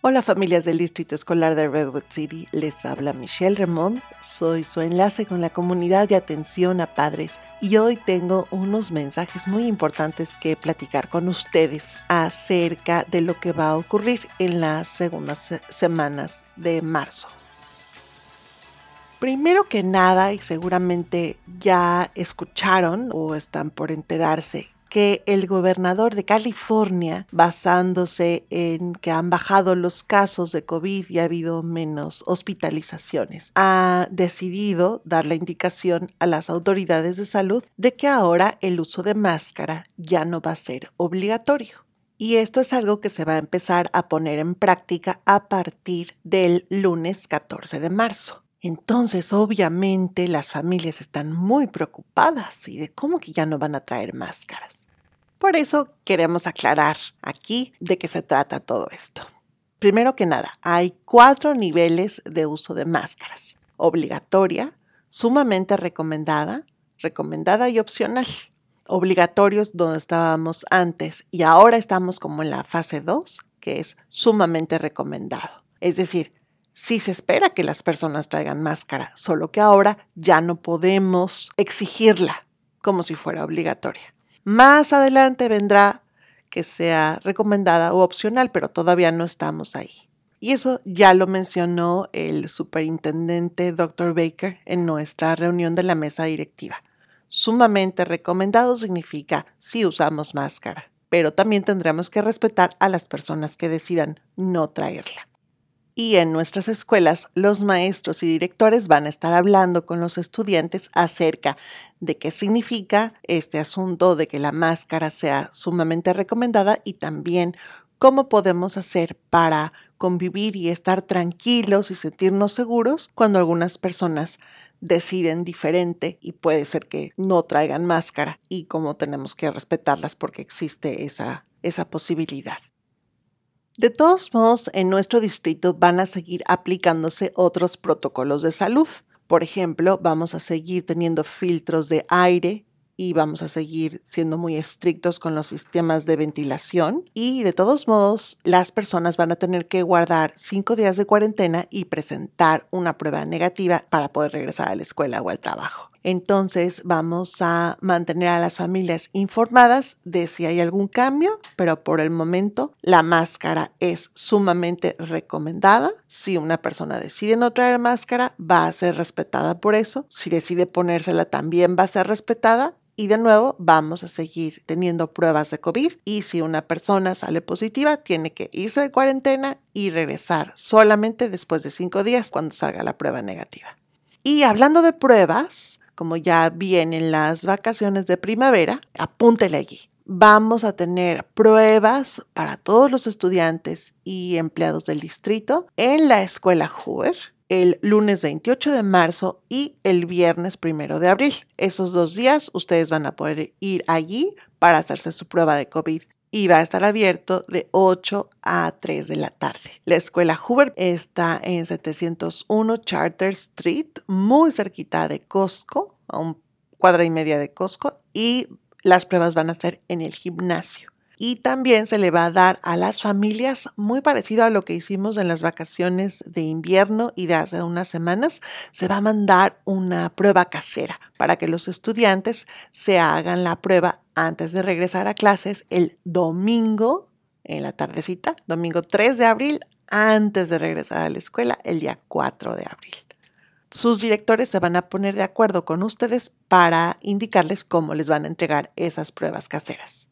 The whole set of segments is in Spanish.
Hola familias del Distrito Escolar de Redwood City, les habla Michelle Remond, soy su enlace con la comunidad de atención a padres. Y hoy tengo unos mensajes muy importantes que platicar con ustedes acerca de lo que va a ocurrir en las segundas semanas de marzo. Primero que nada, y seguramente ya escucharon o están por enterarse, que el gobernador de California, basándose en que han bajado los casos de COVID y ha habido menos hospitalizaciones, ha decidido dar la indicación a las autoridades de salud de que ahora el uso de máscara ya no va a ser obligatorio. Y esto es algo que se va a empezar a poner en práctica a partir del lunes 14 de marzo. Entonces, obviamente, las familias están muy preocupadas y de cómo que ya no van a traer máscaras. Por eso queremos aclarar aquí de qué se trata todo esto. Primero que nada, hay cuatro niveles de uso de máscaras. Obligatoria, sumamente recomendada, recomendada y opcional. Obligatorios donde estábamos antes y ahora estamos como en la fase 2, que es sumamente recomendado. Es decir, sí se espera que las personas traigan máscara, solo que ahora ya no podemos exigirla como si fuera obligatoria. Más adelante vendrá que sea recomendada o opcional, pero todavía no estamos ahí. Y eso ya lo mencionó el superintendente Dr. Baker en nuestra reunión de la mesa directiva. Sumamente recomendado significa si usamos máscara, pero también tendremos que respetar a las personas que decidan no traerla y en nuestras escuelas los maestros y directores van a estar hablando con los estudiantes acerca de qué significa este asunto de que la máscara sea sumamente recomendada y también cómo podemos hacer para convivir y estar tranquilos y sentirnos seguros cuando algunas personas deciden diferente y puede ser que no traigan máscara y cómo tenemos que respetarlas porque existe esa, esa posibilidad. De todos modos, en nuestro distrito van a seguir aplicándose otros protocolos de salud. Por ejemplo, vamos a seguir teniendo filtros de aire y vamos a seguir siendo muy estrictos con los sistemas de ventilación. Y de todos modos, las personas van a tener que guardar cinco días de cuarentena y presentar una prueba negativa para poder regresar a la escuela o al trabajo. Entonces vamos a mantener a las familias informadas de si hay algún cambio, pero por el momento la máscara es sumamente recomendada. Si una persona decide no traer máscara, va a ser respetada por eso. Si decide ponérsela, también va a ser respetada. Y de nuevo, vamos a seguir teniendo pruebas de COVID y si una persona sale positiva, tiene que irse de cuarentena y regresar solamente después de cinco días cuando salga la prueba negativa. Y hablando de pruebas, como ya vienen las vacaciones de primavera, apúntele allí. Vamos a tener pruebas para todos los estudiantes y empleados del distrito en la escuela Hoover el lunes 28 de marzo y el viernes 1 de abril. Esos dos días ustedes van a poder ir allí para hacerse su prueba de COVID y va a estar abierto de 8 a 3 de la tarde. La escuela Hoover está en 701 Charter Street, muy cerquita de Costco, a un cuadra y media de Costco, y las pruebas van a ser en el gimnasio. Y también se le va a dar a las familias, muy parecido a lo que hicimos en las vacaciones de invierno y de hace unas semanas, se va a mandar una prueba casera para que los estudiantes se hagan la prueba antes de regresar a clases el domingo en la tardecita, domingo 3 de abril, antes de regresar a la escuela el día 4 de abril. Sus directores se van a poner de acuerdo con ustedes para indicarles cómo les van a entregar esas pruebas caseras.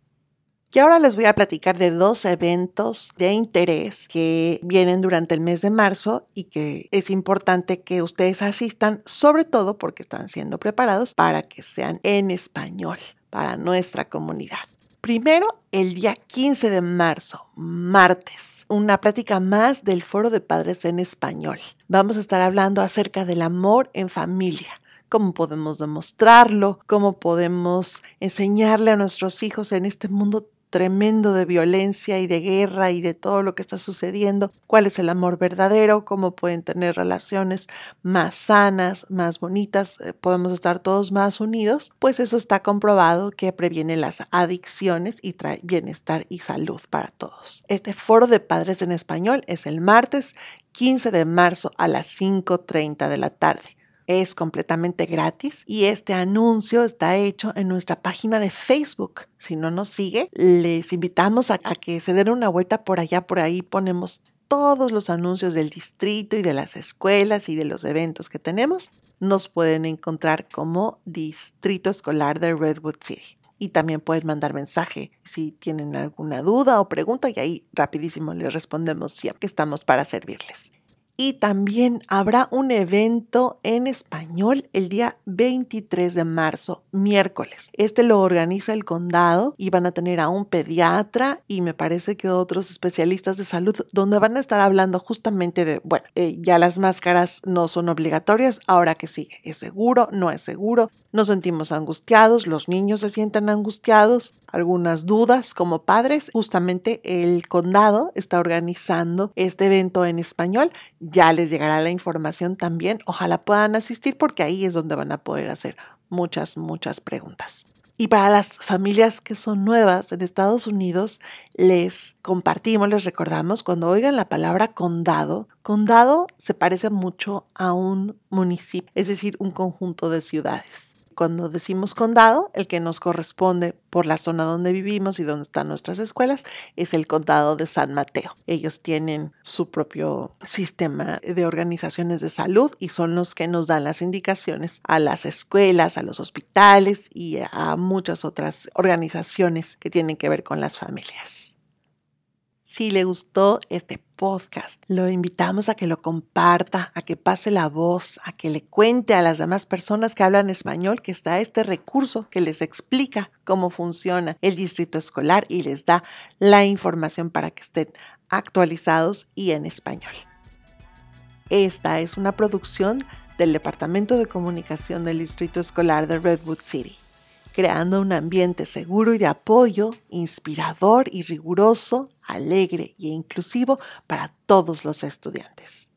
Y ahora les voy a platicar de dos eventos de interés que vienen durante el mes de marzo y que es importante que ustedes asistan, sobre todo porque están siendo preparados para que sean en español para nuestra comunidad. Primero, el día 15 de marzo, martes, una plática más del Foro de Padres en Español. Vamos a estar hablando acerca del amor en familia cómo podemos demostrarlo, cómo podemos enseñarle a nuestros hijos en este mundo tremendo de violencia y de guerra y de todo lo que está sucediendo, cuál es el amor verdadero, cómo pueden tener relaciones más sanas, más bonitas, eh, podemos estar todos más unidos, pues eso está comprobado que previene las adicciones y trae bienestar y salud para todos. Este foro de padres en español es el martes 15 de marzo a las 5.30 de la tarde es completamente gratis y este anuncio está hecho en nuestra página de Facebook. Si no nos sigue, les invitamos a, que se den una vuelta por allá, por ahí ponemos todos los anuncios del distrito y de las escuelas y de los eventos que tenemos. Nos pueden encontrar como Distrito Escolar de Redwood City. Y también pueden mandar mensaje si tienen alguna duda o pregunta y ahí rapidísimo les respondemos siempre estamos para servirles y también habrá un evento en español el día 23 de marzo, miércoles. Este lo organiza el condado y van a tener a un pediatra y me parece que otros especialistas de salud donde van a estar hablando justamente de, bueno, eh, ya las máscaras no son obligatorias, ahora que sigue, es seguro, no es seguro, nos sentimos angustiados, los niños se sienten angustiados, algunas dudas como padres. Justamente el condado está organizando este evento en español. Ya les llegará la información también. Ojalá puedan asistir porque ahí es donde van a poder hacer muchas, muchas preguntas. Y para las familias que son nuevas en Estados Unidos, les compartimos, les recordamos, cuando oigan la palabra condado, condado se parece mucho a un municipio, es decir, un conjunto de ciudades cuando decimos condado, el que nos corresponde por la zona donde vivimos y donde están nuestras escuelas es el condado de San Mateo. Ellos tienen su propio sistema de organizaciones de salud y son los que nos dan las indicaciones a las escuelas, a los hospitales y a muchas otras organizaciones que tienen que ver con las familias. Si le gustó este podcast, lo invitamos a que lo comparta, a que pase la voz, a que le cuente a las demás personas que hablan español que está este recurso que les explica cómo funciona el distrito escolar y les da la información para que estén actualizados y en español. Esta es una producción del Departamento de Comunicación del Distrito Escolar de Redwood City creando un ambiente seguro y de apoyo, inspirador y riguroso, alegre e inclusivo para todos los estudiantes.